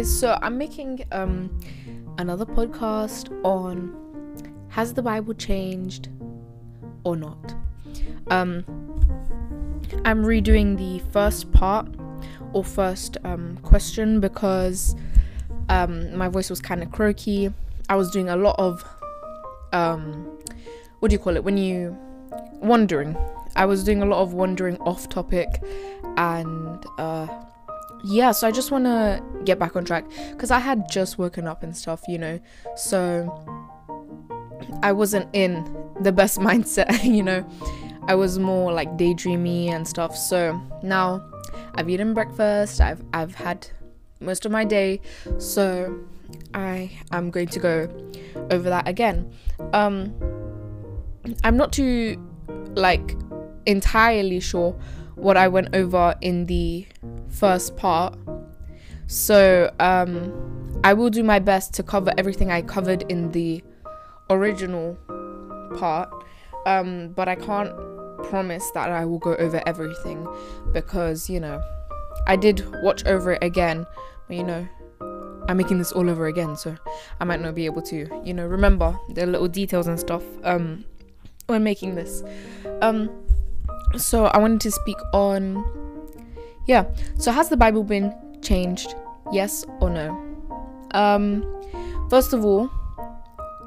Guys, so I'm making um another podcast on has the Bible changed or not? Um I'm redoing the first part or first um question because um my voice was kind of croaky. I was doing a lot of um what do you call it when you wandering. I was doing a lot of wandering off topic and uh yeah, so I just want to get back on track because I had just woken up and stuff, you know. So I wasn't in the best mindset, you know. I was more like daydreamy and stuff. So now I've eaten breakfast. I've I've had most of my day. So I am going to go over that again. Um I'm not too like entirely sure what I went over in the first part. So, um, I will do my best to cover everything I covered in the original part, um, but I can't promise that I will go over everything because, you know, I did watch over it again, but you know, I'm making this all over again, so I might not be able to, you know, remember the little details and stuff um, when making this. Um, so I wanted to speak on yeah. So has the Bible been changed? Yes or no? Um first of all,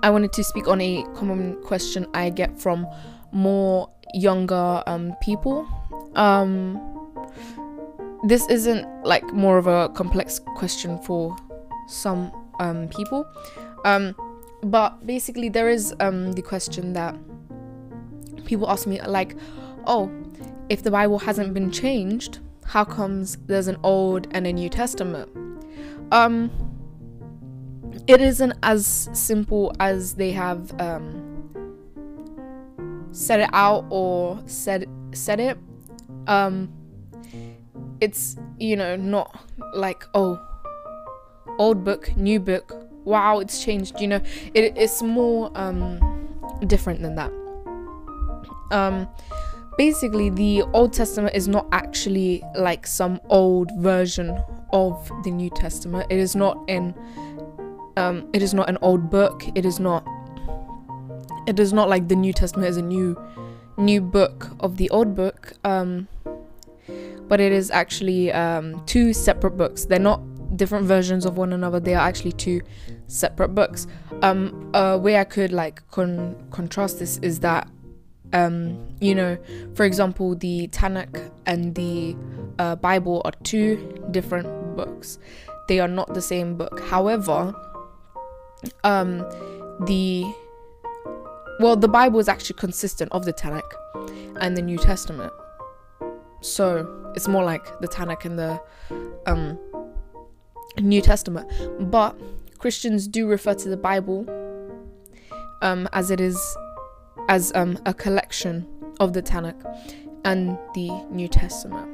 I wanted to speak on a common question I get from more younger um people. Um this isn't like more of a complex question for some um people. Um but basically there is um the question that people ask me like oh, if the Bible hasn't been changed, how comes there's an Old and a New Testament? Um, it isn't as simple as they have um, said it out or said said it. Um, it's you know not like oh, old book, new book. Wow, it's changed. You know, it, it's more um, different than that. Um, basically the old testament is not actually like some old version of the new testament. It is not in um it is not an old book. It is not it is not like the new testament is a new new book of the old book um but it is actually um two separate books. They're not different versions of one another. They are actually two separate books. Um a way i could like con- contrast this is that um, you know, for example, the Tanakh and the uh, Bible are two different books. They are not the same book. However, um, the well, the Bible is actually consistent of the Tanakh and the New Testament. So it's more like the Tanakh and the um, New Testament. But Christians do refer to the Bible um, as it is as um, a collection of the Tanakh and the New Testament.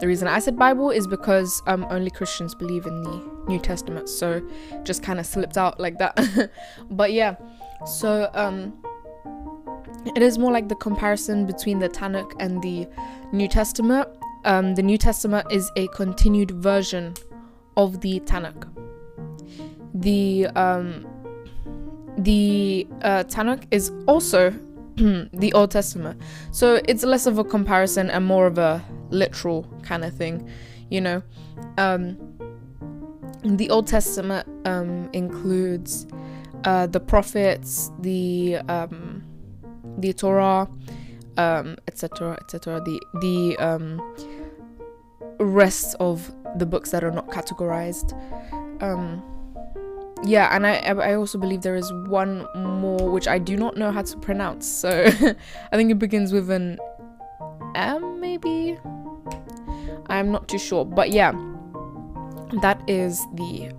The reason I said Bible is because um, only Christians believe in the New Testament, so just kind of slipped out like that. but yeah, so um, it is more like the comparison between the Tanakh and the New Testament. Um, the New Testament is a continued version of the Tanakh. The um, the uh, Tanakh is also the Old Testament. So it's less of a comparison and more of a literal kind of thing, you know. Um, the Old Testament um, includes uh, the prophets, the um, the Torah, etc., um, etc. Et the the um, rest of the books that are not categorized. Yeah and i i also believe there is one more which i do not know how to pronounce so i think it begins with an m maybe? I'm not too sure but yeah. That is the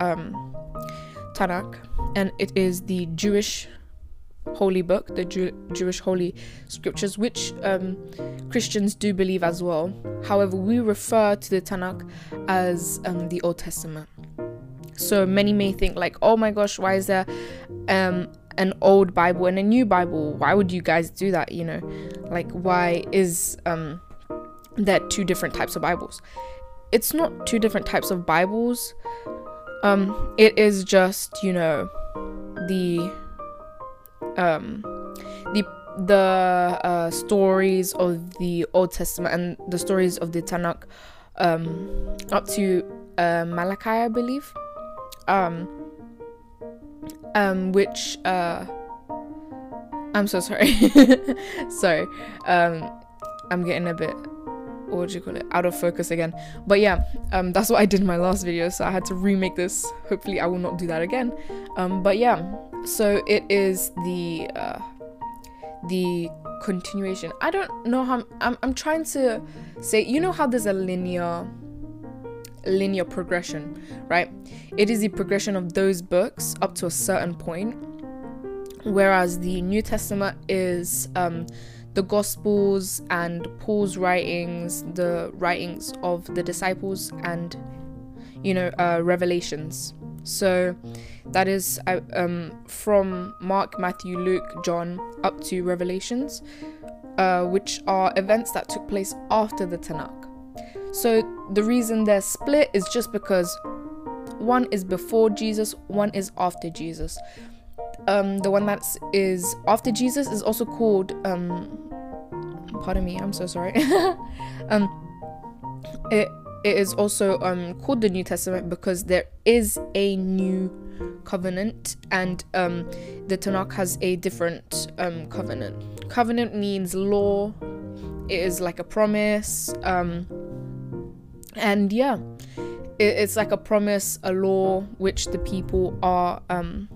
um tanakh and it is the jewish holy book the Jew- jewish holy scriptures which um christians do believe as well. However we refer to the tanakh as um the old testament so many may think like, oh my gosh, why is there um an old Bible and a new Bible? Why would you guys do that? You know, like why is um there two different types of Bibles? it's not two different types of Bibles. Um, it is just you know the um the the uh, stories of the Old Testament and the stories of the Tanakh um, up to uh, Malachi, I believe, um, um, which uh, I'm so sorry, sorry, um, I'm getting a bit what do you call it out of focus again. But yeah um that's what i did in my last video so i had to remake this. Hopefully i will not do that again. Um but yeah so it is the uh the continuation. I don't know how I'm, I'm trying to say you know how there's a linear linear progression right it is the progression of those books up to a certain point whereas the new testament is um the Gospels and Paul's writings, the writings of the disciples, and you know, uh, Revelations. So that is uh, um, from Mark, Matthew, Luke, John up to Revelations, uh, which are events that took place after the Tanakh. So the reason they're split is just because one is before Jesus, one is after Jesus um, the one that is after Jesus is also called um, pardon me, I'm so sorry. um, it it is also um called the New Testament because there is a new covenant and um the Tanakh has a different um covenant. Covenant means law. It is like a promise. Um and yeah, it, it's like a promise, a law which the people are um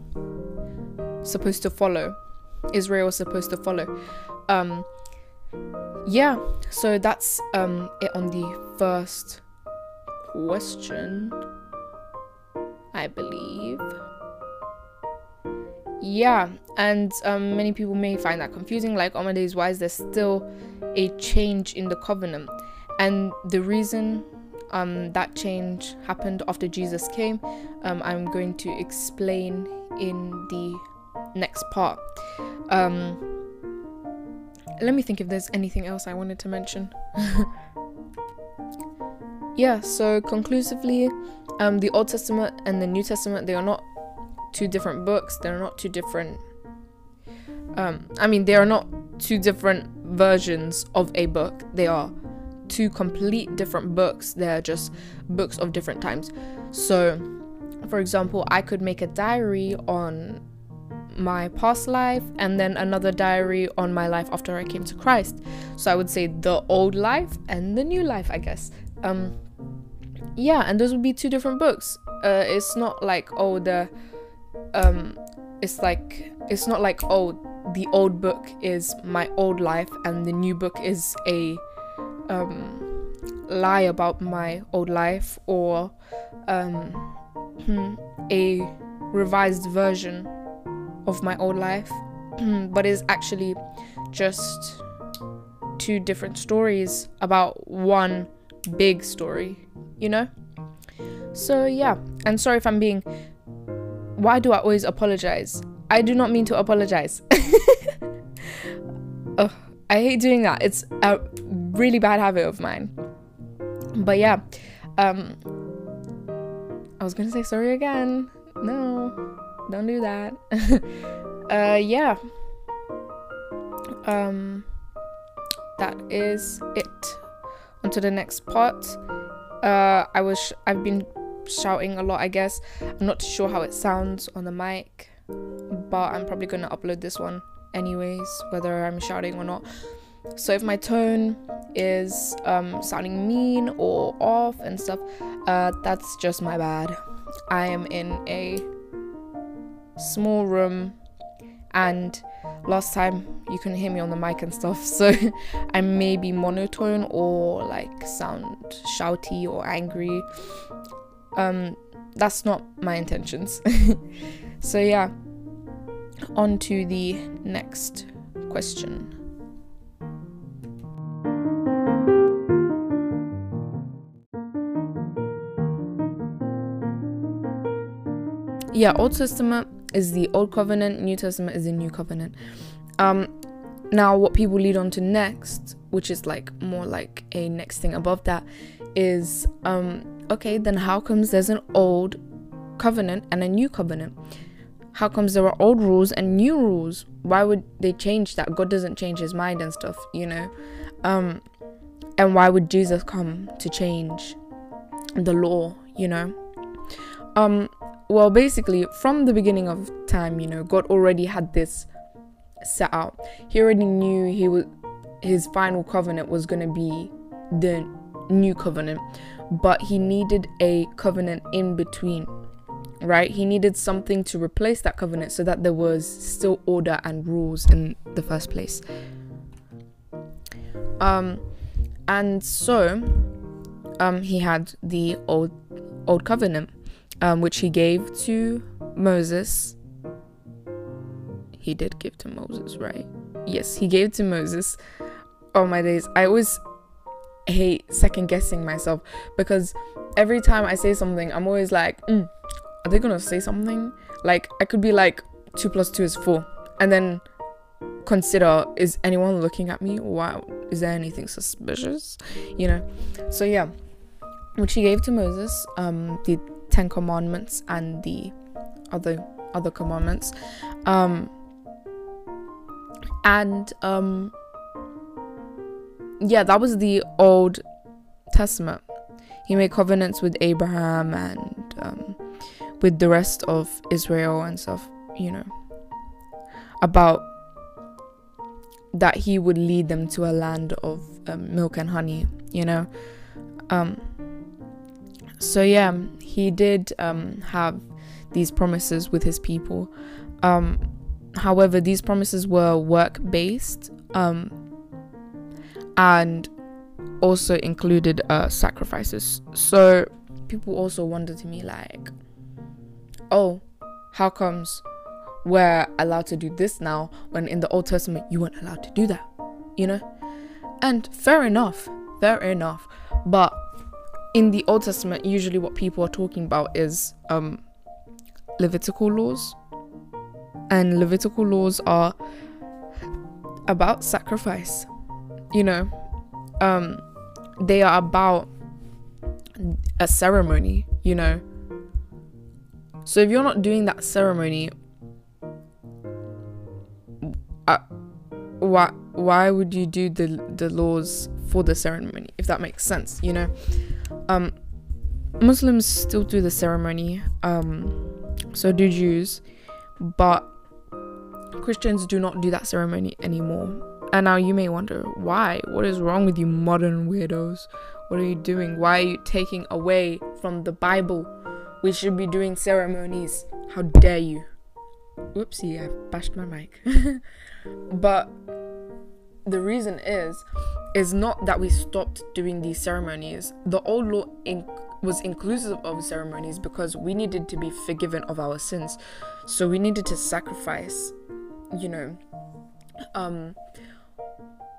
supposed to follow. Israel is supposed to follow. Um, yeah, so that's um, it on the first question, I believe. Yeah, and um, many people may find that confusing. Like, oh my days, why is there still a change in the covenant? And the reason um, that change happened after Jesus came, um, I'm going to explain in the next part. Um, let me think if there's anything else I wanted to mention. yeah, so conclusively, um, the Old Testament and the New Testament, they are not two different books. They're not two different. Um, I mean, they are not two different versions of a book. They are two complete different books. They're just books of different times. So, for example, I could make a diary on my past life and then another diary on my life after I came to Christ. So I would say the old life and the new life, I guess. Um yeah, and those would be two different books. Uh it's not like oh the um it's like it's not like oh the old book is my old life and the new book is a um lie about my old life or um hmm, a revised version of my old life, but it's actually just two different stories about one big story, you know? So, yeah, and sorry if I'm being. Why do I always apologize? I do not mean to apologize. I hate doing that. It's a really bad habit of mine. But yeah, um, I was gonna say sorry again. No don't do that. uh, yeah. Um, that is it. On to the next part. Uh, I was I've been shouting a lot. I guess I'm not sure how it sounds on the mic, but I'm probably gonna upload this one anyways, whether I'm shouting or not. So if my tone is um, sounding mean or off and stuff, uh, that's just my bad. I am in a small room and last time you couldn't hear me on the mic and stuff so i may be monotone or like sound shouty or angry. Um that's not my intentions. So yeah on to the next question yeah old testament is the Old Covenant, New Testament is the New Covenant. Um, now what people lead on to next which is like more like a next thing above that is um okay then how comes there's an old covenant and a new covenant? How comes there are old rules and new rules? Why would they change that? God doesn't change his mind and stuff you know? Um and why would jesus come to change the law you know? Um well basically from the beginning of time you know god already had this set out. He already knew he was his final covenant was going to be the new covenant but he needed a covenant in between right? He needed something to replace that covenant so that there was still order and rules in the first place. Um and so um he had the old old covenant um which he gave to Moses he did give to Moses right yes he gave to Moses oh my days I always hate second guessing myself because every time I say something I'm always like mm, are they gonna say something? Like I could be like two plus two is four, and then consider is anyone looking at me? Wow, is there anything suspicious? You know. So yeah, which he gave to Moses, um, the Ten Commandments and the other other commandments, um, and um, yeah, that was the Old Testament. He made covenants with Abraham and um, with the rest of Israel and stuff, you know, about that he would lead them to a land of um, milk and honey, you know. Um, so yeah, he did um, have these promises with his people. Um, however, these promises were work based um, and also included uh, sacrifices. So people also wonder to me like oh, how comes we're allowed to do this now when in the Old Testament you weren't allowed to do that? You know? And fair enough, fair enough. But in the Old Testament, usually what people are talking about is um, Levitical laws. And Levitical laws are about sacrifice. You know, um, they are about a ceremony, you know, so if you're not doing that ceremony, uh, why why would you do the the laws for the ceremony if that makes sense? You know, um, Muslims still do the ceremony, um, so do Jews, but Christians do not do that ceremony anymore. And now you may wonder why? What is wrong with you modern weirdos? What are you doing? Why are you taking away from the Bible? We should be doing ceremonies. How dare you? Oopsie, I bashed my mic. but the reason is, is not that we stopped doing these ceremonies. The old law in- was inclusive of ceremonies because we needed to be forgiven of our sins. So we needed to sacrifice, you know, um,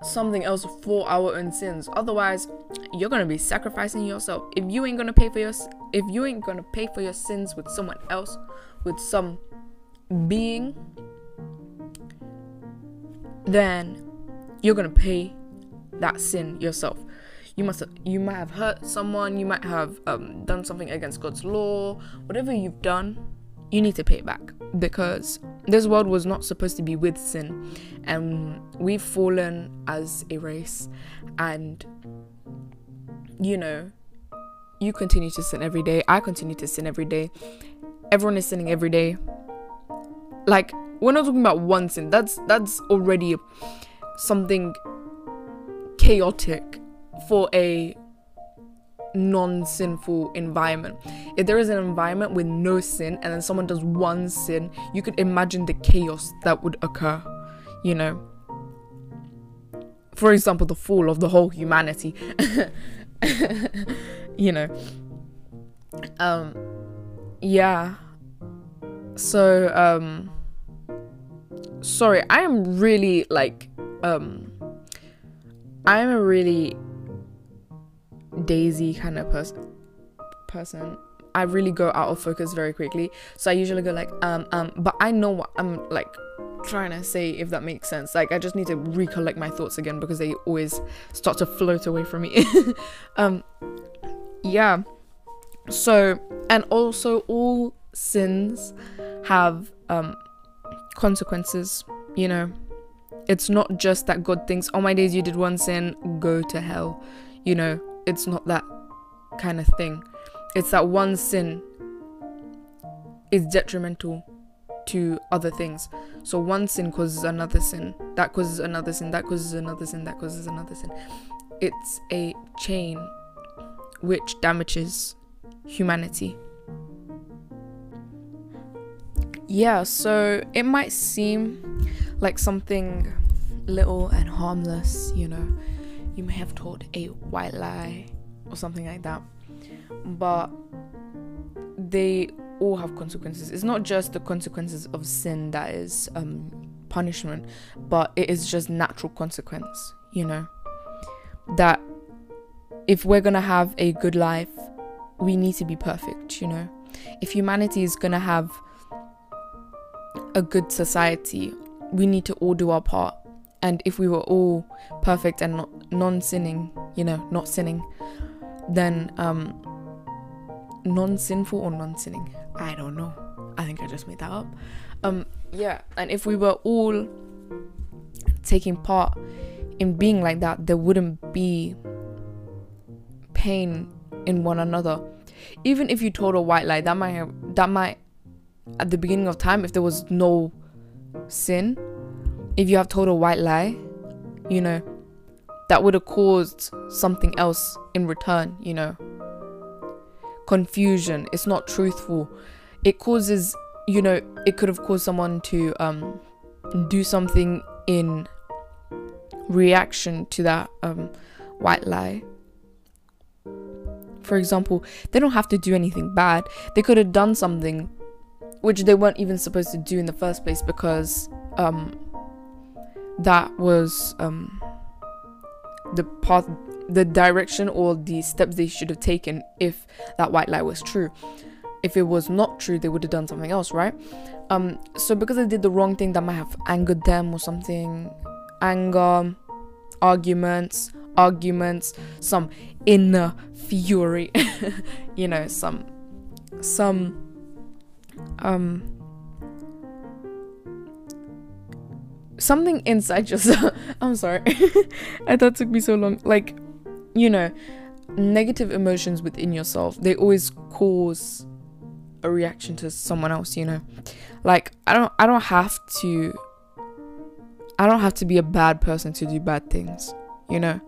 something else for our own sins. Otherwise, you're gonna be sacrificing yourself. If you ain't gonna pay for your if you ain't gonna pay for your sins with someone else, with some being, then you're gonna pay that sin yourself. You must you might have hurt someone, you might have um, done something against God's law, whatever you've done, you need to pay it back because this world was not supposed to be with sin. And we've fallen as a race and you know you continue to sin every day. I continue to sin every day. Everyone is sinning every day. Like we're not talking about one sin. That's that's already something chaotic for a non-sinful environment. If there is an environment with no sin and then someone does one sin you could imagine the chaos that would occur you know. For example the fall of the whole humanity you know. Um yeah. So um sorry i am really like um i am a really daisy kind of person person i really go out of focus very quickly so i usually go like um um but i know what i'm like trying to say if that makes sense. Like I just need to recollect my thoughts again because they always start to float away from me. um yeah. So and also all sins have um consequences, you know. It's not just that God thinks, "Oh my days you did one sin, go to hell." You know, it's not that kind of thing. It's that one sin is detrimental to other things. So one sin causes another sin, that causes another sin, that causes another sin, that causes another sin. It's a chain which damages humanity. Yeah, so it might seem like something little and harmless, you know. You may have told a white lie or something like that. But they all have consequences. It's not just the consequences of sin that is um, punishment, but it is just natural consequence, you know. That if we're gonna have a good life, we need to be perfect, you know. If humanity is gonna have a good society, we need to all do our part. And if we were all perfect and not non-sinning, you know, not sinning, then um non-sinful or non-sinning I don't know. I think I just made that up. Um, yeah, and if we were all taking part in being like that, there wouldn't be pain in one another. Even if you told a white lie, that might have, that might at the beginning of time, if there was no sin, if you have told a white lie, you know, that would have caused something else in return, you know. Confusion it's not truthful. It causes you know it could have caused someone to um do something in reaction to that um white lie. For example they don't have to do anything bad. They could have done something which they weren't even supposed to do in the first place because um that was um the path the direction or the steps they should have taken if that white lie was true. If it was not true, they would have done something else, right? Um, so because they did the wrong thing, that might have angered them or something. Anger, arguments, arguments, some inner fury, you know, some, some, um, something inside yourself. I'm sorry. that took me so long. Like you know, negative emotions within yourself, they always cause a reaction to someone else, you know. Like I don't I don't have to I don't have to be a bad person to do bad things, you know.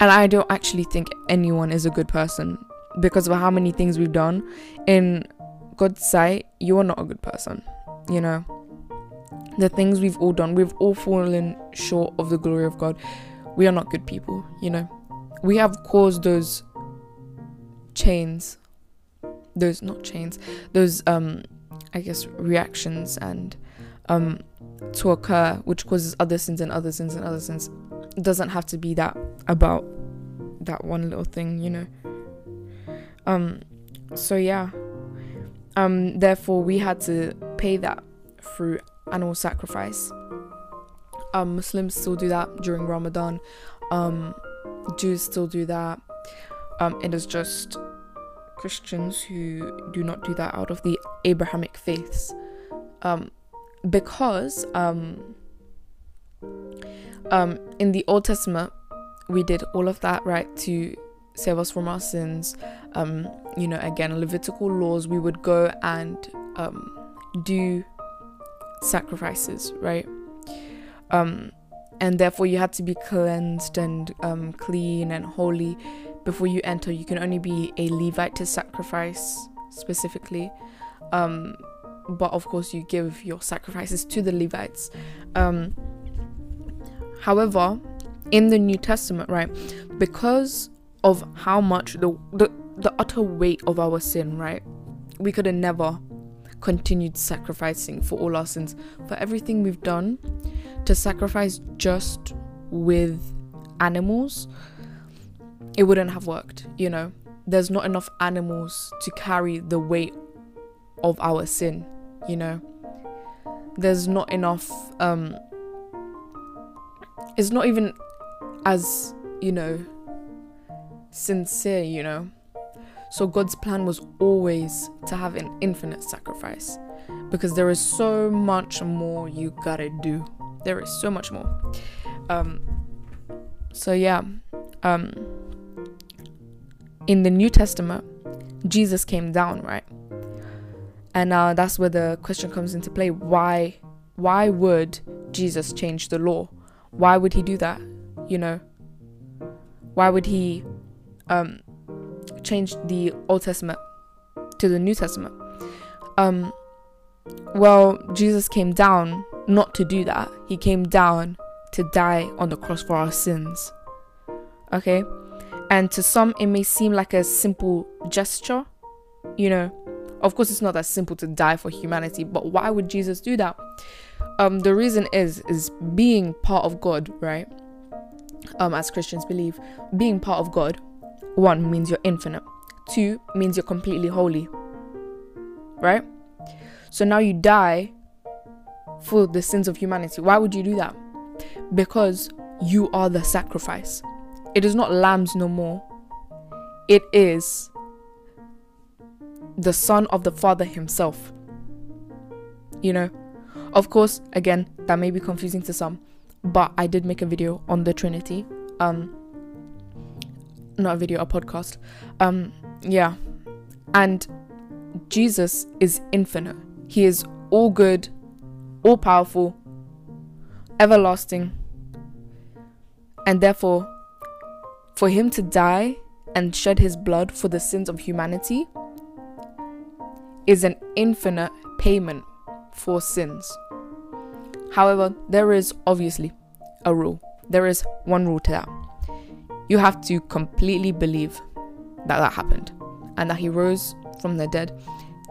And I don't actually think anyone is a good person because of how many things we've done. In God's sight, you are not a good person, you know. The things we've all done, we've all fallen short of the glory of God we are not good people, you know. We have caused those chains, those not chains, those um I guess reactions and um to occur which causes other sins and other sins and other sins. It doesn't have to be that about that one little thing, you know. Um so yeah. Um therefore we had to pay that through animal sacrifice um, Muslims still do that during Ramadan. Um, Jews still do that. Um, it is just Christians who do not do that out of the Abrahamic faiths. Um, because um, in the Old Testament, we did all of that, right, to save us from our sins. Um, you know, again, Levitical laws, we would go and um, do sacrifices, right? um, and therefore you had to be cleansed and um, clean and holy before you enter. You can only be a Levite to sacrifice specifically, um, but of course you give your sacrifices to the Levites. Um, however, in the New Testament, right, because of how much the the, the utter weight of our sin, right, we could have never continued sacrificing for all our sins for everything we've done to sacrifice just with animals, it wouldn't have worked, you know. There's not enough animals to carry the weight of our sin, you know. there's not enough um it's not even as you know sincere you know. So god's plan was always to have an infinite sacrifice because there is so much more you gotta do. There is so much more. Um so yeah um in the new testament jesus came down right? And uh, that's where the question comes into play. Why why would jesus change the law? Why would he do that you know? Why would he um change the old testament to the new testament. Um well jesus came down not to do that. He came down to die on the cross for our sins. Okay? And to some it may seem like a simple gesture you know. Of course it's not that simple to die for humanity but why would jesus do that? Um the reason is is being part of god right? Um as christians believe being part of god one means you're infinite. Two means you're completely holy. Right? So now you die for the sins of humanity. Why would you do that? Because you are the sacrifice. It is not lambs no more. It is the son of the father himself. You know? Of course, again, that may be confusing to some, but I did make a video on the Trinity. Um not a video, a podcast. Um yeah. And Jesus is infinite. He is all good, all powerful, everlasting. And therefore, for him to die and shed his blood for the sins of humanity is an infinite payment for sins. However, there is obviously a rule. There is one rule to that. You have to completely believe that that happened and that he rose from the dead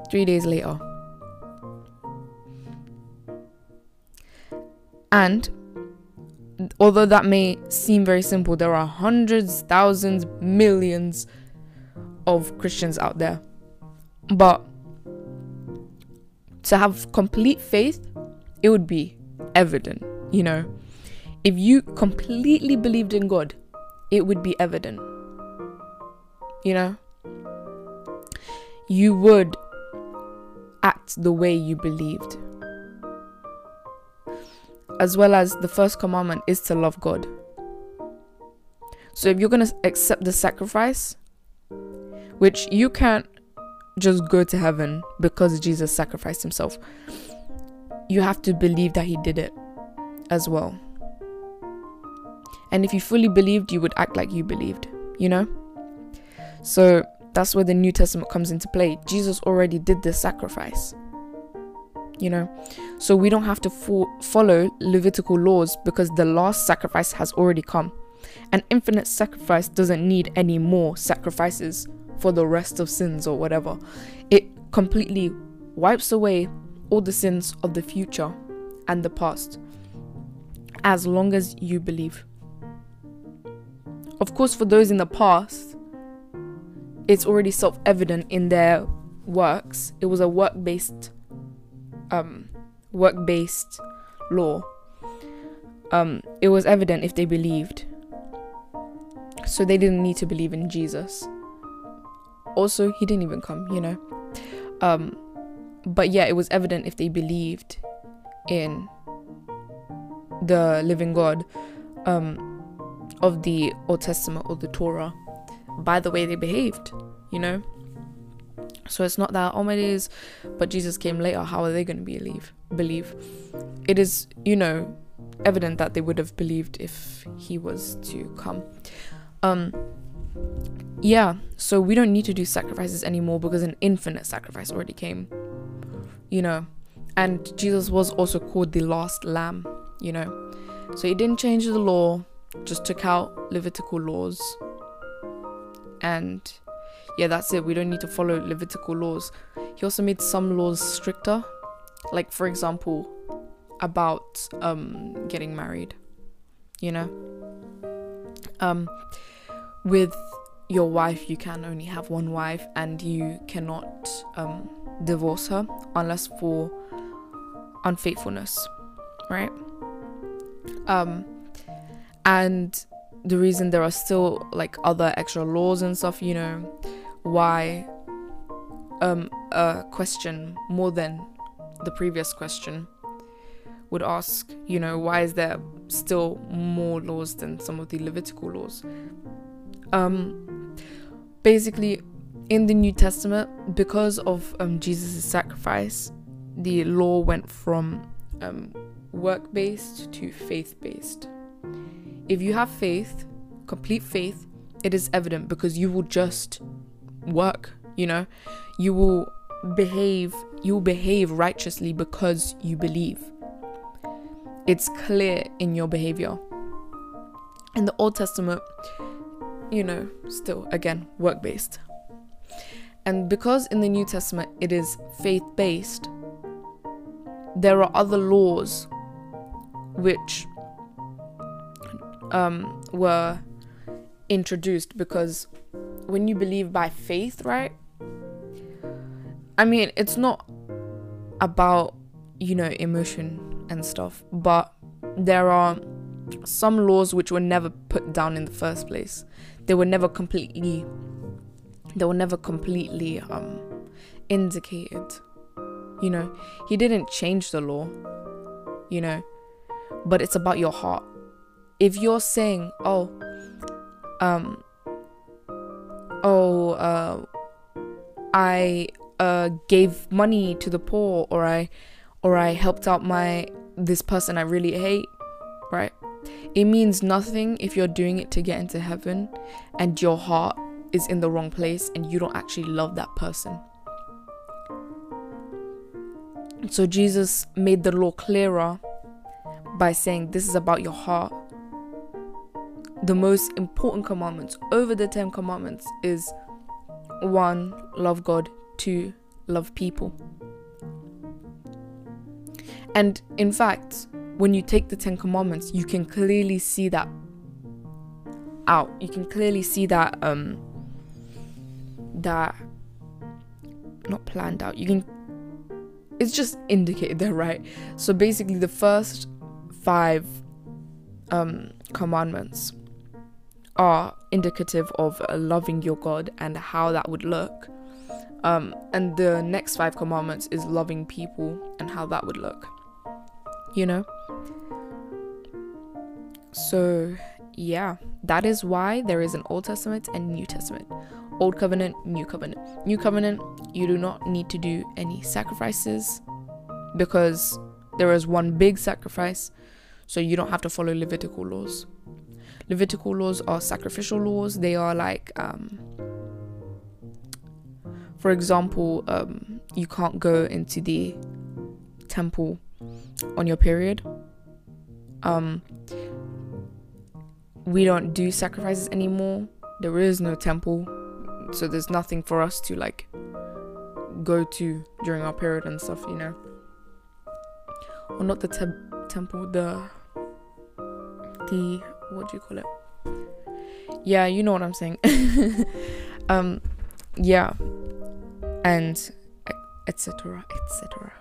three days later. And although that may seem very simple, there are hundreds, thousands, millions of Christians out there. But to have complete faith, it would be evident, you know. If you completely believed in God, it would be evident. You know? You would act the way you believed. As well as the first commandment is to love God. So if you're going to accept the sacrifice, which you can't just go to heaven because Jesus sacrificed himself. You have to believe that he did it as well. And if you fully believed, you would act like you believed, you know? So that's where the New Testament comes into play. Jesus already did this sacrifice, you know? So we don't have to fo- follow Levitical laws because the last sacrifice has already come. An infinite sacrifice doesn't need any more sacrifices for the rest of sins or whatever. It completely wipes away all the sins of the future and the past as long as you believe. Of course, for those in the past, it's already self evident in their works. It was a work based um, work based law. Um, it was evident if they believed. So they didn't need to believe in Jesus also he didn't even come you know um but yeah it was evident if they believed in the living god um of the old testament or the torah by the way they behaved you know? So it's not that oh my days but jesus came later. How are they going to believe believe? It is you know evident that they would have believed if he was to come. Um yeah, so we don't need to do sacrifices anymore because an infinite sacrifice already came. You know, and Jesus was also called the last lamb, you know. So he didn't change the law, just took out Levitical laws. And yeah, that's it. We don't need to follow Levitical laws. He also made some laws stricter. Like for example, about um getting married. You know? Um with your wife, you can only have one wife and you cannot um, divorce her unless for unfaithfulness, right? Um, and the reason there are still like other extra laws and stuff, you know, why um a question more than the previous question would ask, you know, why is there still more laws than some of the Levitical laws? Um, basically, in the New Testament, because of um, Jesus' sacrifice, the law went from um, work based to faith based. If you have faith, complete faith, it is evident because you will just work, you know, you will behave, you will behave righteously because you believe. It's clear in your behavior. In the Old Testament, you know, still again, work based. And because in the New Testament it is faith based, there are other laws which um, were introduced because when you believe by faith, right? I mean, it's not about, you know, emotion and stuff, but there are some laws which were never put down in the first place. They were never completely they were never completely um indicated. You know, he didn't change the law, you know, but it's about your heart. If you're saying, "Oh, um oh, uh I uh gave money to the poor or I or I helped out my this person I really hate," right? It means nothing if you're doing it to get into heaven and your heart is in the wrong place and you don't actually love that person. So Jesus made the law clearer by saying this is about your heart. The most important commandments over the 10 commandments is one, love God, two, love people. And in fact, when you take the Ten Commandments, you can clearly see that out. You can clearly see that um that not planned out. You can it's just indicated there, right? So basically the first five um commandments are indicative of uh, loving your God and how that would look. Um, and the next five commandments is loving people and how that would look. You know? So, yeah, that is why there is an Old Testament and New Testament. Old Covenant, New Covenant. New Covenant, you do not need to do any sacrifices because there is one big sacrifice, so you don't have to follow Levitical laws. Levitical laws are sacrificial laws, they are like, um, for example, um, you can't go into the temple on your period. Um, we don't do sacrifices anymore. There is no temple, so there's nothing for us to like go to during our period and stuff, you know. Or not the te- temple, the the what do you call it? Yeah, you know what I'm saying. um, yeah, and etc. etc.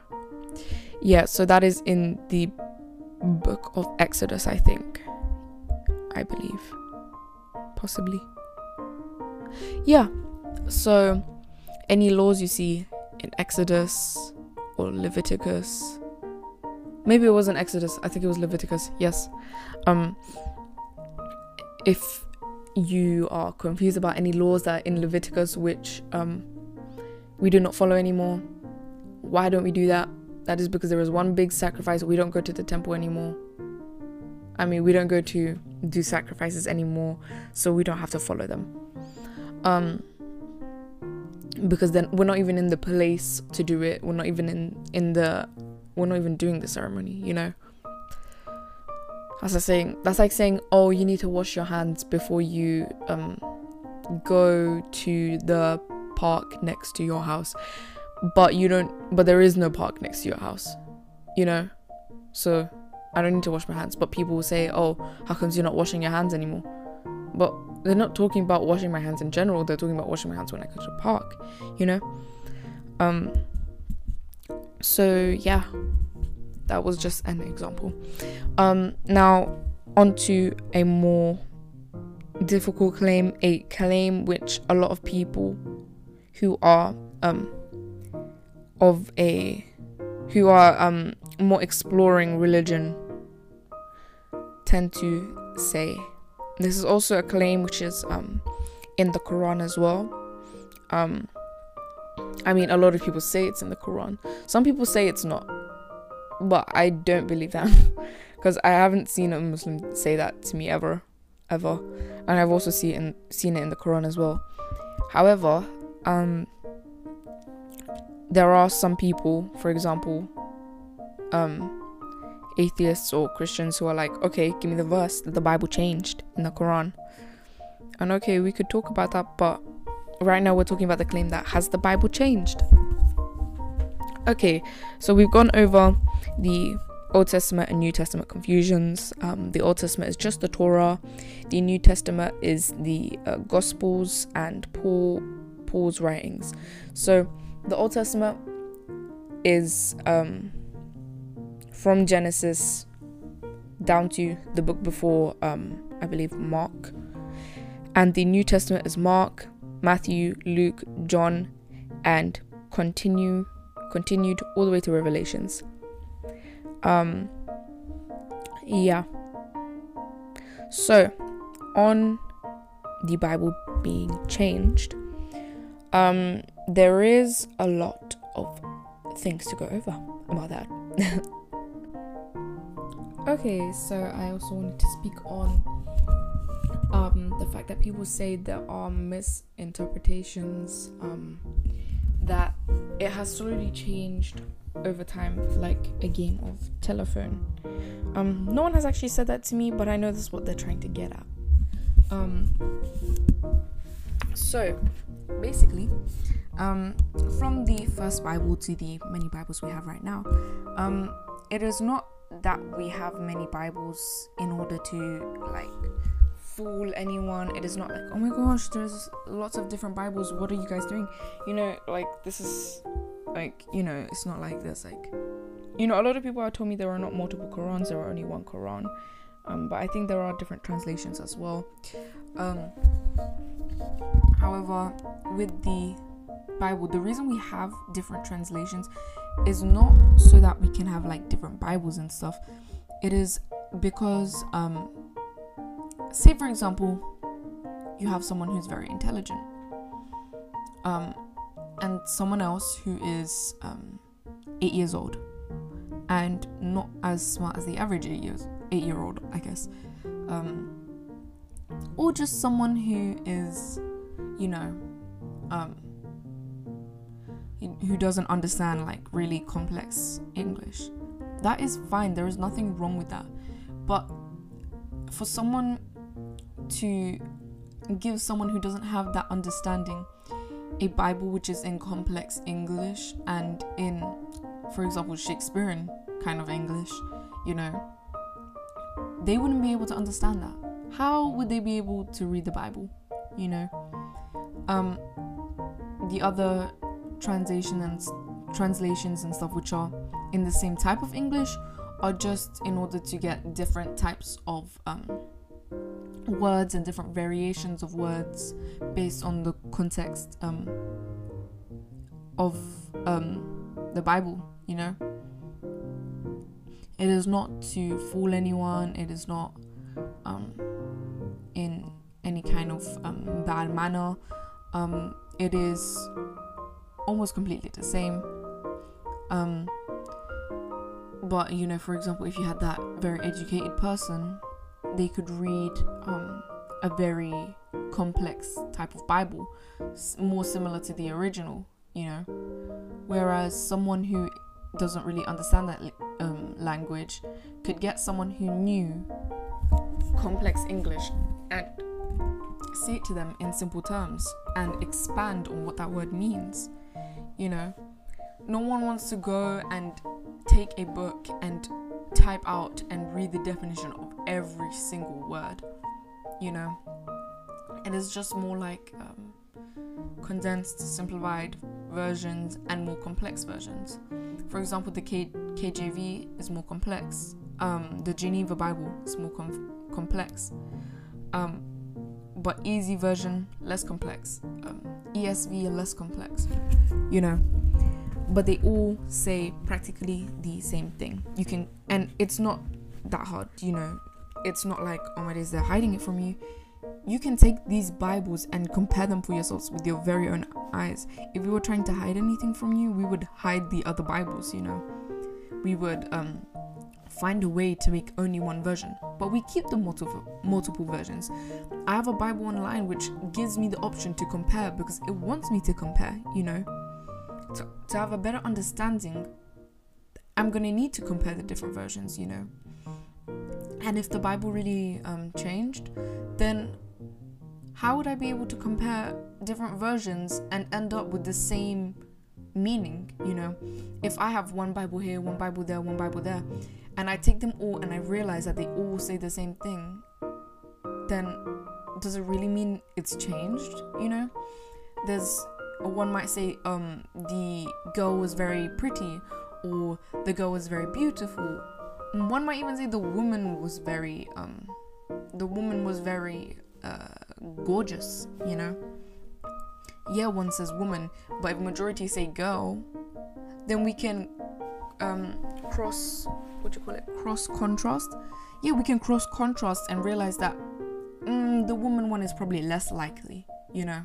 Yeah, so that is in the book of Exodus, I think. I believe. Possibly. Yeah. So, any laws you see in Exodus or Leviticus, maybe it wasn't Exodus, I think it was Leviticus, yes. Um, if you are confused about any laws that are in Leviticus which um, we do not follow anymore, why don't we do that? That is because there is one big sacrifice. We don't go to the temple anymore. I mean, we don't go to do sacrifices anymore, so we don't have to follow them. Um, because then we're not even in the place to do it. We're not even in in the we're not even doing the ceremony, you know. That's like saying that's like saying, oh, you need to wash your hands before you um go to the park next to your house, but you don't. But there is no park next to your house, you know. So I don't need to wash my hands. But people will say, oh, how comes you're not washing your hands anymore? But they're not talking about washing my hands in general. They're talking about washing my hands when I go to the park, you know? Um, so, yeah. That was just an example. Um, now, onto a more difficult claim, a claim which a lot of people who are um, of a who are um, more exploring religion tend to say. This is also a claim which is um, in the Quran as well. Um, I mean, a lot of people say it's in the Quran. Some people say it's not, but I don't believe that because I haven't seen a Muslim say that to me ever, ever, and I've also seen seen it in the Quran as well. However, um, there are some people, for example, um, atheists or Christians who are like, okay, give me the verse that the Bible changed in the Quran. And okay, we could talk about that, but right now we're talking about the claim that has the Bible changed? Okay, so we've gone over the Old Testament and New Testament confusions. Um, the Old Testament is just the Torah. The New Testament is the uh, Gospels and Paul Paul's writings. So the Old Testament is um, from Genesis down to the book before, um, I believe, Mark. And the New Testament is Mark, Matthew, Luke, John, and continue continued all the way to Revelations. Um yeah. So on the Bible being changed, um there is a lot of things to go over about that. okay, so I also wanted to speak on um, the fact that people say there are misinterpretations, um, that it has slowly changed over time, like a game of telephone. Um, no one has actually said that to me, but I know this is what they're trying to get at. Um, so, basically, um, from the first Bible to the many Bibles we have right now, um, it is not that we have many Bibles in order to like fool anyone. It is not like, oh my gosh, there's lots of different Bibles. What are you guys doing? You know, like this is like, you know, it's not like this. Like, you know, a lot of people have told me there are not multiple Qurans, there are only one Quran. Um, but I think there are different translations as well. Um, however, with the Bible, the reason we have different translations is not so that we can have like different Bibles and stuff. It is because um, say for example you have someone who's very intelligent um, and someone else who is um, eight years old and not as smart as the average eight years eight year old i guess um, or just someone who is you know um, who doesn't understand like really complex english. That is fine. There is nothing wrong with that. But for someone to give someone who doesn't have that understanding a Bible which is in complex English and in, for example, Shakespearean kind of English, you know, they wouldn't be able to understand that. How would they be able to read the Bible? You know, um, the other translation and translations and stuff which are in the same type of English are just in order to get different types of um, words and different variations of words based on the context um, of um, the Bible, you know. It is not to fool anyone, it is not um, in any kind of um, bad manner. Um, it is almost completely the same. Um, but you know, for example, if you had that very educated person they could read um, a very complex type of Bible, more similar to the original, you know. Whereas someone who doesn't really understand that um, language could get someone who knew complex English and say it to them in simple terms and expand on what that word means, you know. No one wants to go and take a book and type out and read the definition of every single word, you know. It is just more like um, condensed, simplified versions and more complex versions. For example, the K- KJV is more complex. Um, the Geneva Bible is more com- complex. Um, but easy version less complex. Um, ESV less complex. You know, but they all say practically the same thing. You can, and it's not that hard. You know, it's not like oh my days they're hiding it from you you can take these Bibles and compare them for yourselves with your very own eyes. If we were trying to hide anything from you, we would hide the other Bibles, you know. We would um, find a way to make only one version, but we keep the multiple multiple versions. I have a Bible online which gives me the option to compare because it wants me to compare, you know. To, to have a better understanding, I'm gonna need to compare the different versions, you know. And if the Bible really um, changed, then how would I be able to compare different versions and end up with the same meaning? You know, if I have one Bible here, one Bible there, one Bible there, and I take them all and I realize that they all say the same thing, then does it really mean it's changed? You know, there's one might say um the girl was very pretty or the girl was very beautiful one might even say the woman was very um the woman was very uh, gorgeous, you know? Yeah, one says woman, but if majority say girl, then we can um, cross, what do you call it? Cross contrast. Yeah, we can cross contrast and realize that mm, the woman one is probably less likely, you know?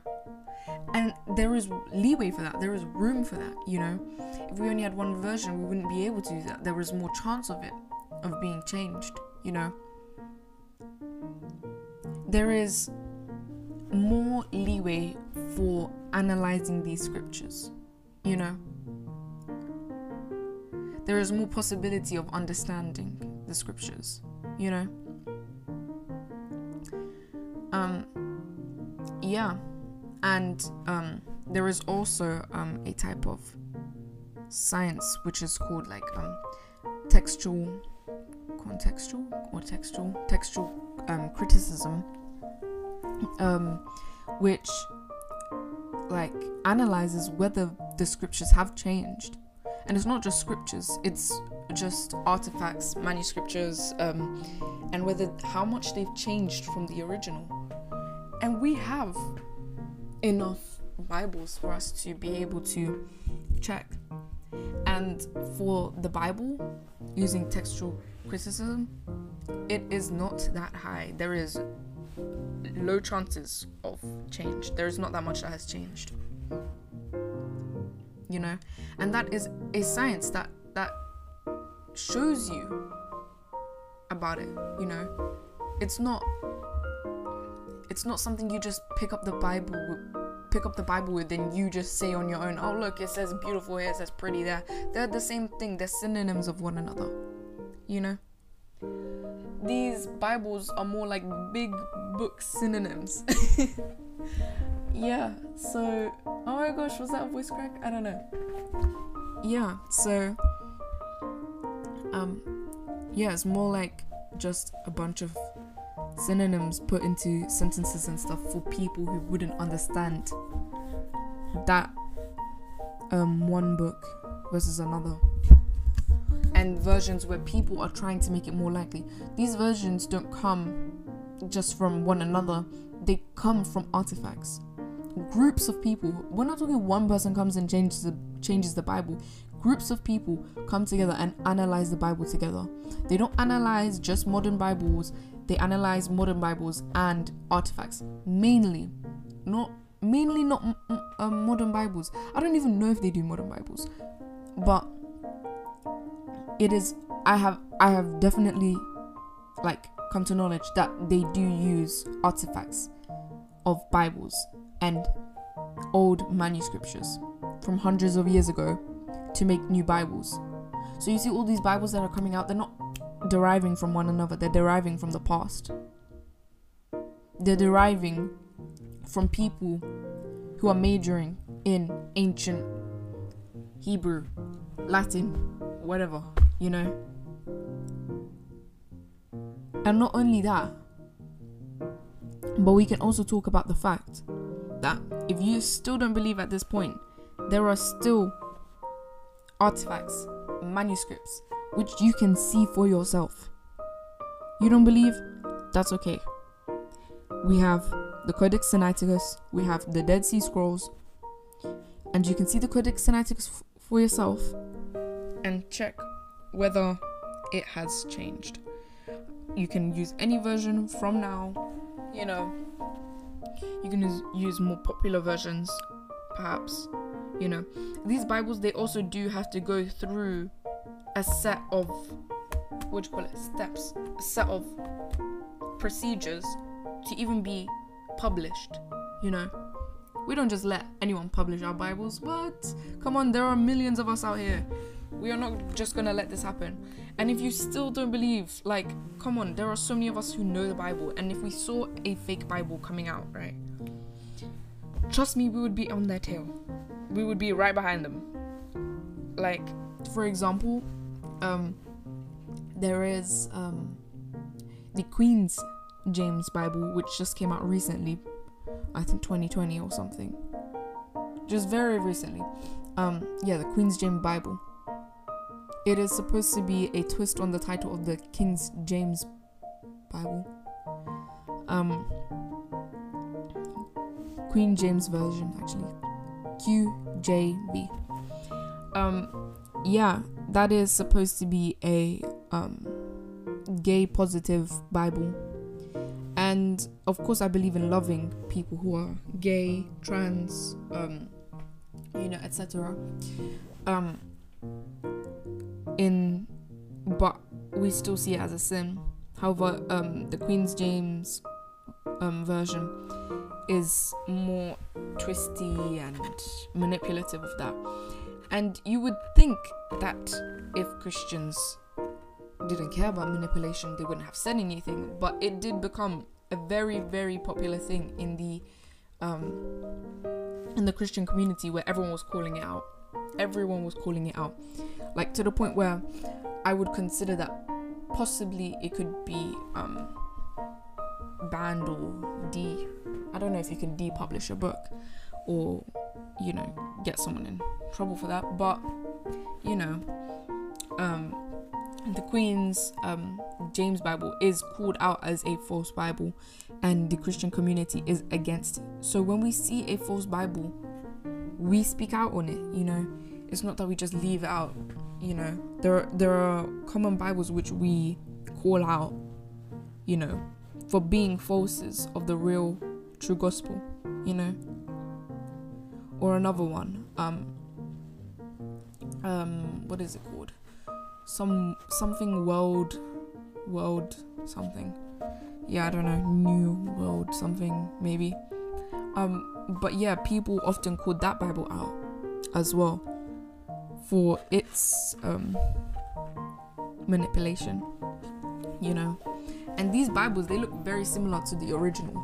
And there is leeway for that, there is room for that, you know? If we only had one version, we wouldn't be able to do that. There was more chance of it, of being changed, you know? there is more leeway for analyzing these scriptures, you know. There is more possibility of understanding the scriptures, you know. Um, yeah, and um, there is also um, a type of science which is called like um, textual, contextual or textual, textual um, criticism. Um, which like analyzes whether the scriptures have changed. And it's not just scriptures it's just artifacts manuscriptures um, and whether how much they've changed from the original and we have enough bibles for us to be able to check and for the bible using textual criticism it is not that high there is low chances of change. There is not that much that has changed. You know? And that is a science that that shows you about it, you know? It's not it's not something you just pick up the Bible pick up the Bible with and you just say on your own, oh look, it says beautiful here, it says pretty there. They're the same thing, they're synonyms of one another. You know? these Bibles are more like big book synonyms. yeah, so oh my gosh, was that a voice crack? I don't know. Yeah, so um yeah, it's more like just a bunch of synonyms put into sentences and stuff for people who wouldn't understand that um one book versus another and versions where people are trying to make it more likely. These versions don't come just from one another, they come from artifacts. Groups of people, we're not talking one person comes and changes the, changes the Bible. Groups of people come together and analyze the Bible together. They don't analyze just modern Bibles, they analyze modern Bibles and artifacts mainly. Not mainly not uh, modern Bibles. I don't even know if they do modern Bibles. But it is I have I have definitely like come to knowledge that they do use artifacts of Bibles and old manuscriptures from hundreds of years ago to make new Bibles. So you see all these Bibles that are coming out, they're not deriving from one another, they're deriving from the past. They're deriving from people who are majoring in ancient Hebrew, Latin, whatever you know? And not only that, but we can also talk about the fact that if you still don't believe at this point, there are still artifacts manuscripts, which you can see for yourself. You don't believe? That's okay. We have the Codex Sinaiticus, we have the Dead Sea Scrolls, and you can see the Codex Sinaiticus f- for yourself. and check whether it has changed. You can use any version from now. You know, you can use, use more popular versions, perhaps. You know, these Bibles they also do have to go through a set of what do you call it steps, a set of procedures to even be published. You know, we don't just let anyone publish our Bibles. What? Come on, there are millions of us out here. We are not just gonna let this happen. And if you still don't believe, like, come on, there are so many of us who know the Bible. And if we saw a fake Bible coming out, right? Trust me, we would be on their tail. We would be right behind them. Like, For example, um, there is um, the Queen's James Bible, which just came out recently. I think 2020 or something. Just very recently. Um, yeah, the Queen's James Bible. It is supposed to be a twist on the title of the King's James Bible. Um, Queen James Version, actually. QJV. Um, yeah, that is supposed to be a um, gay positive Bible. And of course, I believe in loving people who are gay, trans, um, you know, etc. Um, in, but we still see it as a sin. However, um, the Queen's James um, version is more twisty and manipulative of that. And you would think that if Christians didn't care about manipulation, they wouldn't have said anything. But it did become a very, very popular thing in the um, in the Christian community where everyone was calling it out. Everyone was calling it out, like to the point where I would consider that possibly it could be um, banned or de. I don't know if you can depublish a book or you know get someone in trouble for that. But you know um the queen's um james bible is called out as a false bible and the christian community is against it. So when we see a false bible we speak out on it you know. It's not that we just leave it out you know. There there are common bibles which we call out you know for being falses of the real true gospel you know or another one um um what is it called? Some something world world something. Yeah i don't know new world something maybe. Um but yeah people often call that bible out as well for its um manipulation you know? And these bibles they look very similar to the original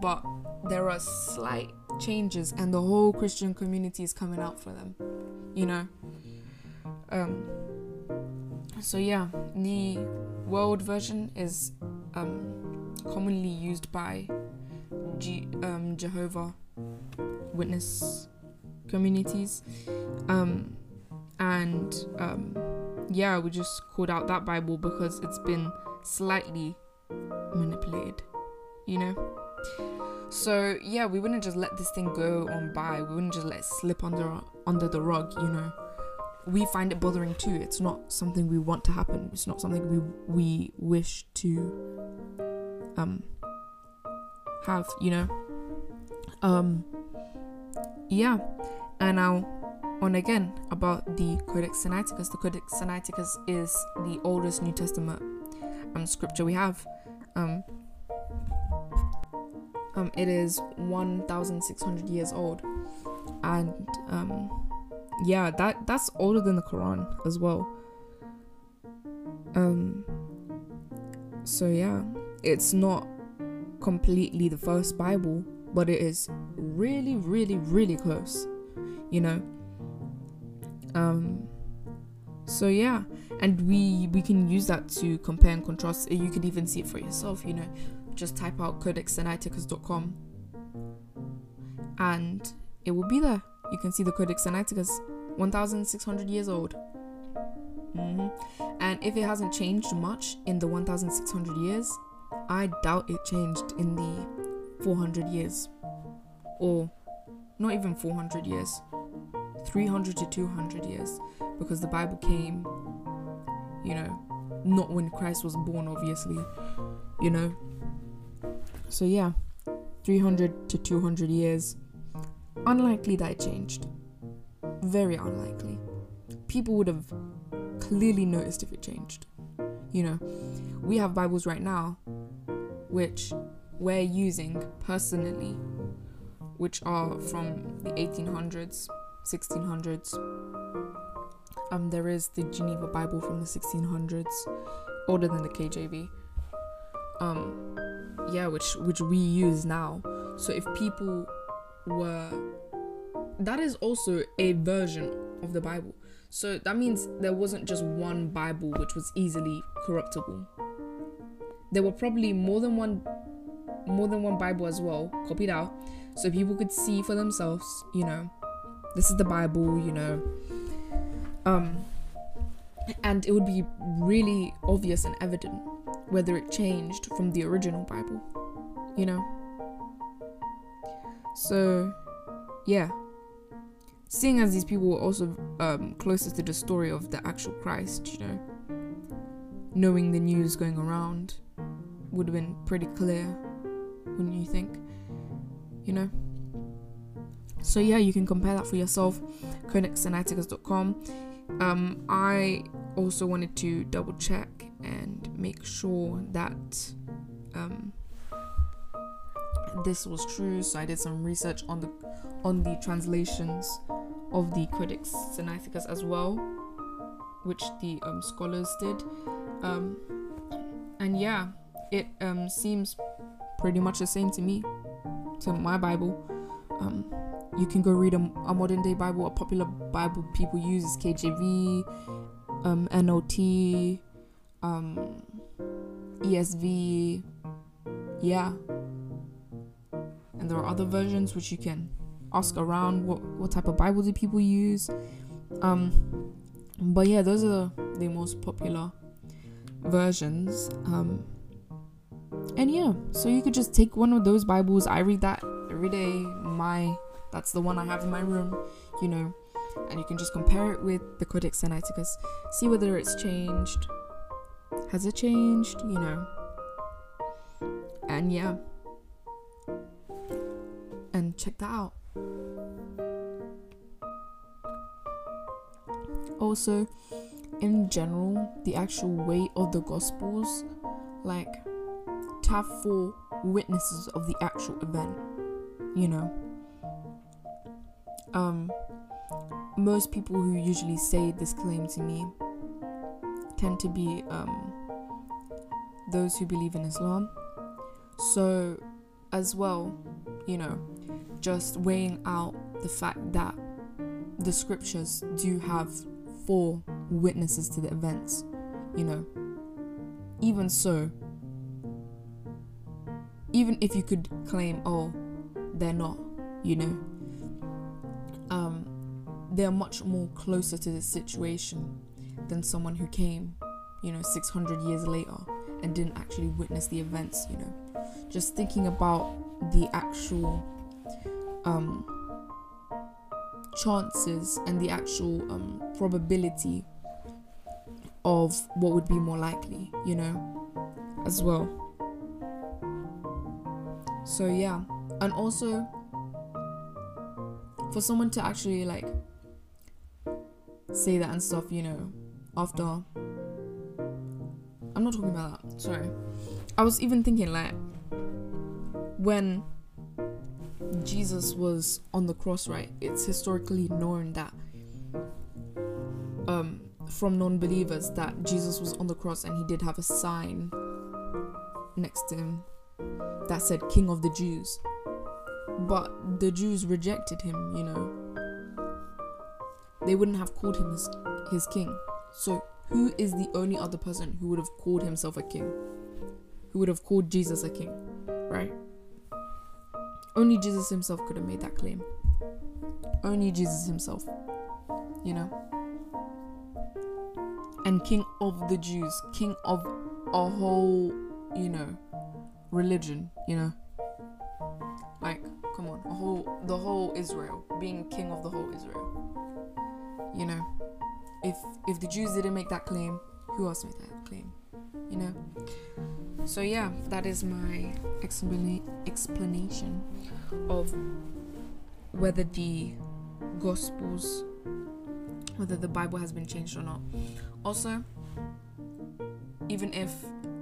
but there are slight changes and the whole christian community is coming out for them you know? Um so yeah the world version is um commonly used by G- um, jehovah witness communities. Um and um yeah we just called out that bible because it's been slightly manipulated you know so yeah, we wouldn't just let this thing go on by. We wouldn't just let it slip under under the rug, you know. We find it bothering too. It's not something we want to happen. It's not something we we wish to um have, you know. Um yeah. And now on again about the Codex Sinaiticus. The Codex Sinaiticus is the oldest New Testament um scripture we have. Um um, it is 1,600 years old, and um, yeah, that that's older than the Quran as well. Um, so yeah, it's not completely the first Bible, but it is really, really, really close. You know. Um. So yeah, and we we can use that to compare and contrast. You could even see it for yourself. You know just type out codexsinaiticus.com and it will be there. You can see the Codex Sinaiticus, 1600 years old. hmm And if it hasn't changed much in the 1,600 years, I doubt it changed in the 400 years. Or not even 400 years, 300 to 200 years. Because the Bible came, you know, not when Christ was born, obviously, you know. So, yeah, 300 to 200 years. Unlikely that it changed. Very unlikely. People would have clearly noticed if it changed. You know, we have Bibles right now which we're using personally, which are from the 1800s, 1600s. Um, there is the Geneva Bible from the 1600s, older than the KJV. Um, yeah, which which we use now. So if people were, that is also a version of the Bible. So that means there wasn't just one Bible which was easily corruptible. There were probably more than one more than one Bible as well, copied out, so people could see for themselves, you know, this is the Bible, you know. Um and it would be really obvious and evident whether it changed from the original Bible, you know. So, yeah, seeing as these people were also um, closest to the story of the actual Christ, you know, knowing the news going around would have been pretty clear, wouldn't you think? You know? So, yeah, you can compare that for yourself, codex-sinaiticus.com. Um, I also wanted to double check and make sure that um, this was true. So I did some research on the on the translations of the Codex Sinaiticus as well, which the um, scholars did. Um, and yeah, it um, seems pretty much the same to me, to my Bible. Um, you can go read a, a, modern day Bible. A popular Bible people use is KJV, um, NLT, um, ESV. Yeah. And there are other versions which you can ask around what, what type of Bible do people use. Um, but yeah, those are the, most popular versions. Um, and yeah, so you could just take one of those Bibles. I read that every day. My that's the one I have in my room, you know, and you can just compare it with the Codex Sinaiticus, see whether it's changed. Has it changed? You know. And yeah. And check that out. Also, in general, the actual weight of the Gospels, like, to have four witnesses of the actual event, you know. Um, most people who usually say this claim to me tend to be um, those who believe in Islam. So, as well, you know, just weighing out the fact that the scriptures do have four witnesses to the events, you know. Even so, even if you could claim, oh, they're not, you know, um, they're much more closer to the situation than someone who came, you know, 600 years later and didn't actually witness the events, you know. Just thinking about the actual um, chances and the actual um, probability of what would be more likely, you know, as well. So, yeah, and also for someone to actually like say that and stuff, you know, after. I'm not talking about that, sorry. I was even thinking, like, when Jesus was on the cross, right? It's historically known that um from non-believers that Jesus was on the cross and he did have a sign next to him that said King of the Jews. But the Jews rejected him, you know. They wouldn't have called him his, his king. So who is the only other person who would have called himself a king? Who would have called Jesus a king, right? Only Jesus himself could have made that claim. Only Jesus himself. You know? and king of the Jews, king of a whole, you know, religion, you know. Like, come on, a whole the whole Israel, being king of the whole Israel. You know. If if the Jews didn't make that claim, who else made that claim? You know? So yeah, that is my explana- explanation of whether the gospels whether the Bible has been changed or not. Also, even if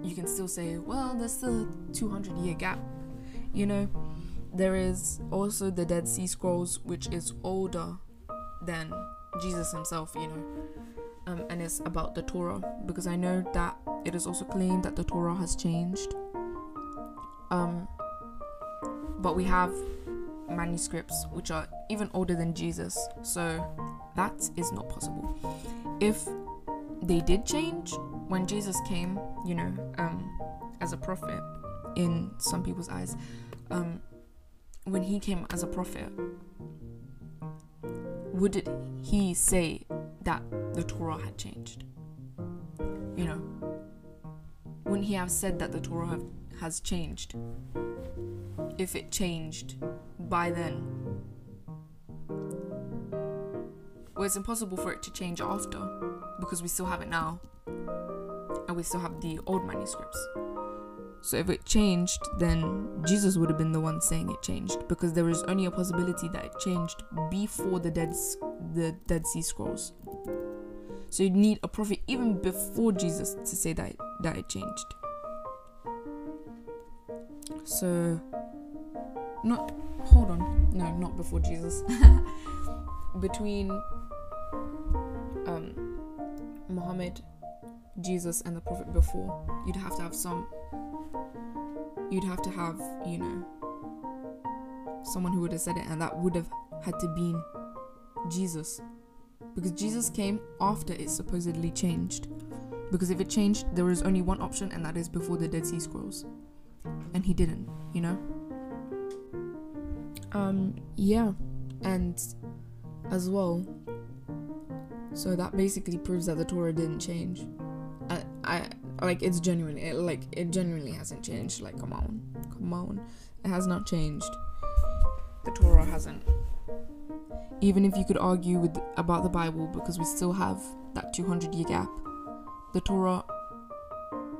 you can still say, well, there's still a 200 year gap, you know, there is also the Dead Sea Scrolls, which is older than Jesus himself, you know, um, and it's about the Torah because I know that it is also claimed that the Torah has changed. Um, but we have manuscripts which are even older than Jesus, so that is not possible. If they did change when Jesus came, you know, um, as a prophet in some people's eyes, um, when he came as a prophet, would he say that the Torah had changed? You know, wouldn't he have said that the Torah have, has changed? If it changed by then, well, it's impossible for it to change after because we still have it now and we still have the old manuscripts. So if it changed, then Jesus would have been the one saying it changed because there is only a possibility that it changed before the dead the Dead Sea Scrolls. So you'd need a prophet even before Jesus to say that that it changed. So not hold on. No, not before Jesus. Between um Muhammad, Jesus and the prophet before, you'd have to have some you'd have to have, you know, someone who would have said it and that would have had to be Jesus. Because Jesus came after it supposedly changed. Because if it changed, there was only one option, and that is before the Dead Sea Scrolls. And he didn't, you know? Um, yeah. And as well, so that basically proves that the Torah didn't change. I, I like it's genuine. It like it genuinely hasn't changed. Like come on, come on, it has not changed. The Torah hasn't. Even if you could argue with about the Bible because we still have that 200 year gap, the Torah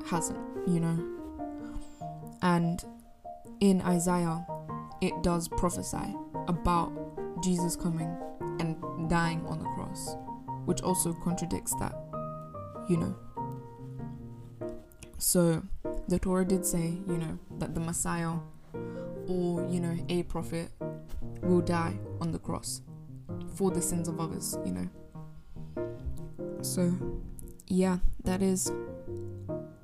hasn't. You know. And in Isaiah, it does prophesy about Jesus coming and dying on the cross which also contradicts that, you know. So the Torah did say, you know, that the Messiah or, you know, a prophet will die on the cross for the sins of others, you know. So, yeah, that is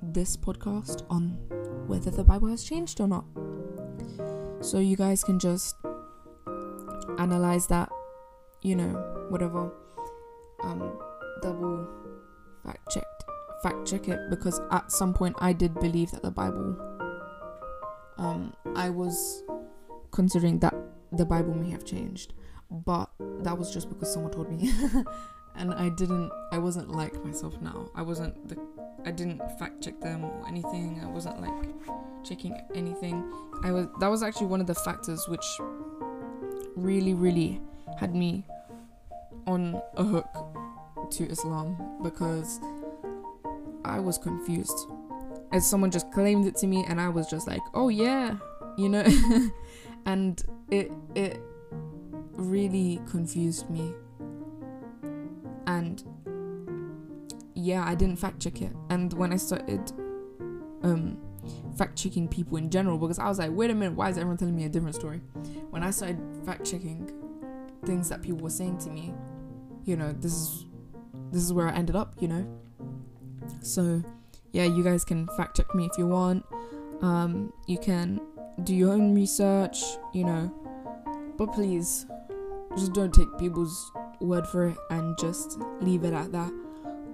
this podcast on whether the Bible has changed or not. So, you guys can just analyze that, you know, whatever um, double fact checked fact check it because at some point I did believe that the Bible um, I was considering that the Bible may have changed but that was just because someone told me. And I didn't I wasn't like myself now. I wasn't the I didn't fact check them or anything. I wasn't like checking anything. I was that was actually one of the factors which really really had me on a hook to Islam because I was confused. As someone just claimed it to me and I was just like, "Oh yeah," you know? and it it really confused me. And yeah, I didn't fact check it. And when I started um fact checking people in general because I was like, wait a minute, why is everyone telling me a different story? When I started fact checking things that people were saying to me, you know, this is this is where I ended up, you know. So yeah, you guys can fact check me if you want. Um, you can do your own research, you know, but please just don't take people's word for it and just leave it at that,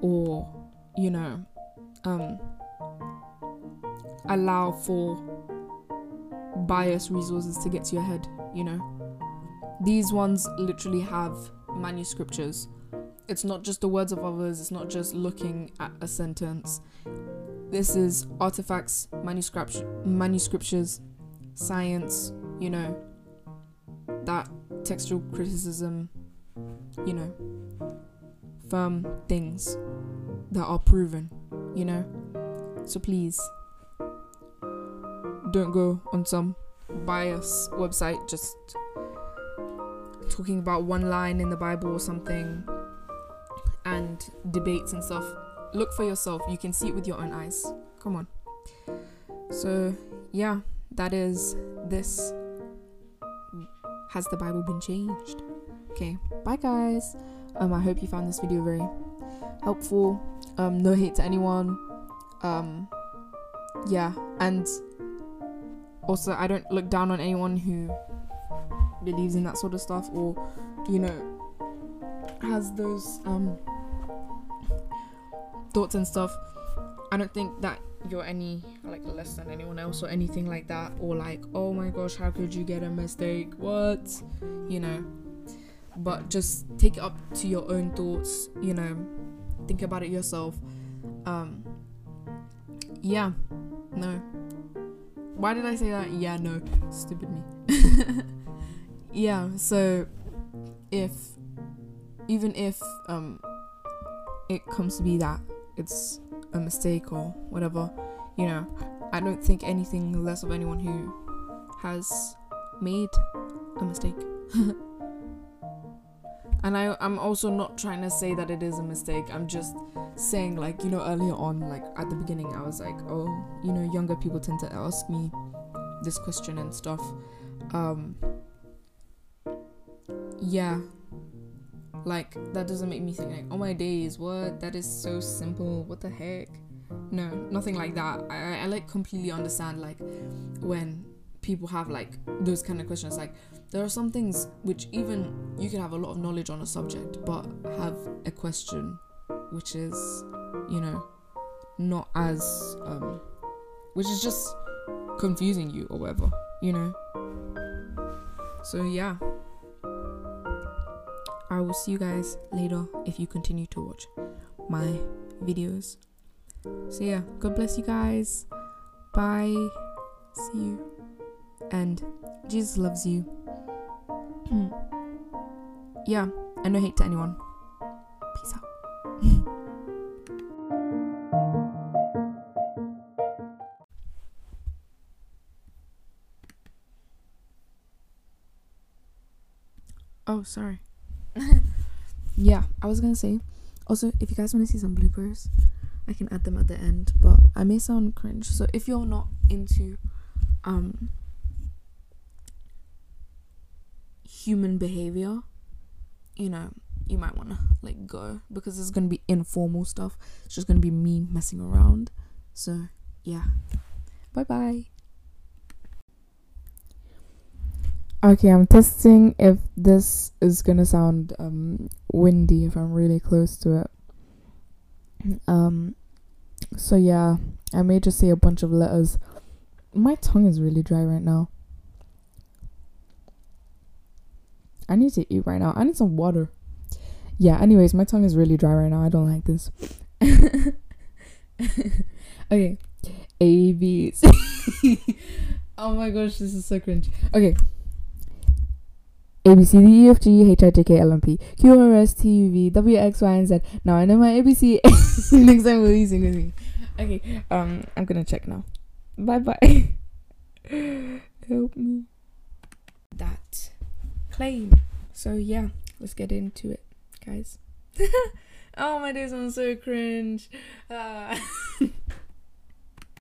or you know, um, allow for biased resources to get to your head, you know. These ones literally have manuscriptures it's not just the words of others, it's not just looking at a sentence. This is artifacts, manuscript, manuscriptures, science, you know, that textual criticism, you know, firm things that are proven, you know. So please don't go on some bias website just talking about one line in the Bible or something and debates and stuff. Look for yourself. You can see it with your own eyes. Come on. So, yeah, that is this. Has the Bible been changed? Okay, bye guys. Um, I hope you found this video very helpful. Um, no hate to anyone. Um, yeah, and also I don't look down on anyone who believes in that sort of stuff or, you know, has those um thoughts and stuff. I don't think that you're any like less than anyone else or anything like that or like oh my gosh how could you get a mistake? What? You know. But just take it up to your own thoughts you know. Think about it yourself. Um yeah. No. Why did i say that? Yeah no. Stupid me. Yeah so if even if um it comes to be that it's a mistake or whatever you know. I don't think anything less of anyone who has made a mistake. And I, i'm also not trying to say that it is a mistake. I'm just saying like you know earlier on like at the beginning i was like oh you know younger people tend to ask me this question and stuff. Um yeah like that doesn't make me think like oh my days what? That is so simple. What the heck? No nothing like that. I, I like completely understand like when people have like those kind of questions. Like there are some things which even you can have a lot of knowledge on a subject but have a question which is you know not as um which is just confusing you or whatever you know? So yeah i will see you guys later if you continue to watch my videos so yeah god bless you guys bye see you and jesus loves you hmm. yeah, and no hate to anyone. Peace out. oh, sorry. yeah, I was gonna say. Also, if you guys want to see some bloopers, I can add them at the end. But I may sound cringe, so if you're not into um human behavior, you know, you might want to like go because it's going to be informal stuff. It's just going to be me messing around. So, yeah. Bye bye bye. Okay, I'm testing if this is to sound um windy if I'm really close to it. Um so yeah, I may just say a bunch of letters. My tongue is really dry right now. I need to eat right now. I need some water. Yeah, anyways, my tongue is really dry right now. I don't like this. okay. A B C Oh my gosh, this is so cringe. Okay. A B C D E F G H I J K L M P Q R S T U V W X Y and Z. Now I know my ABC. Next time will you sing with me? Okay. Um, I'm gonna check now. Bye bye. Help me. That claim. So yeah, let's get into it, guys. oh my days, I'm so cringe. Uh,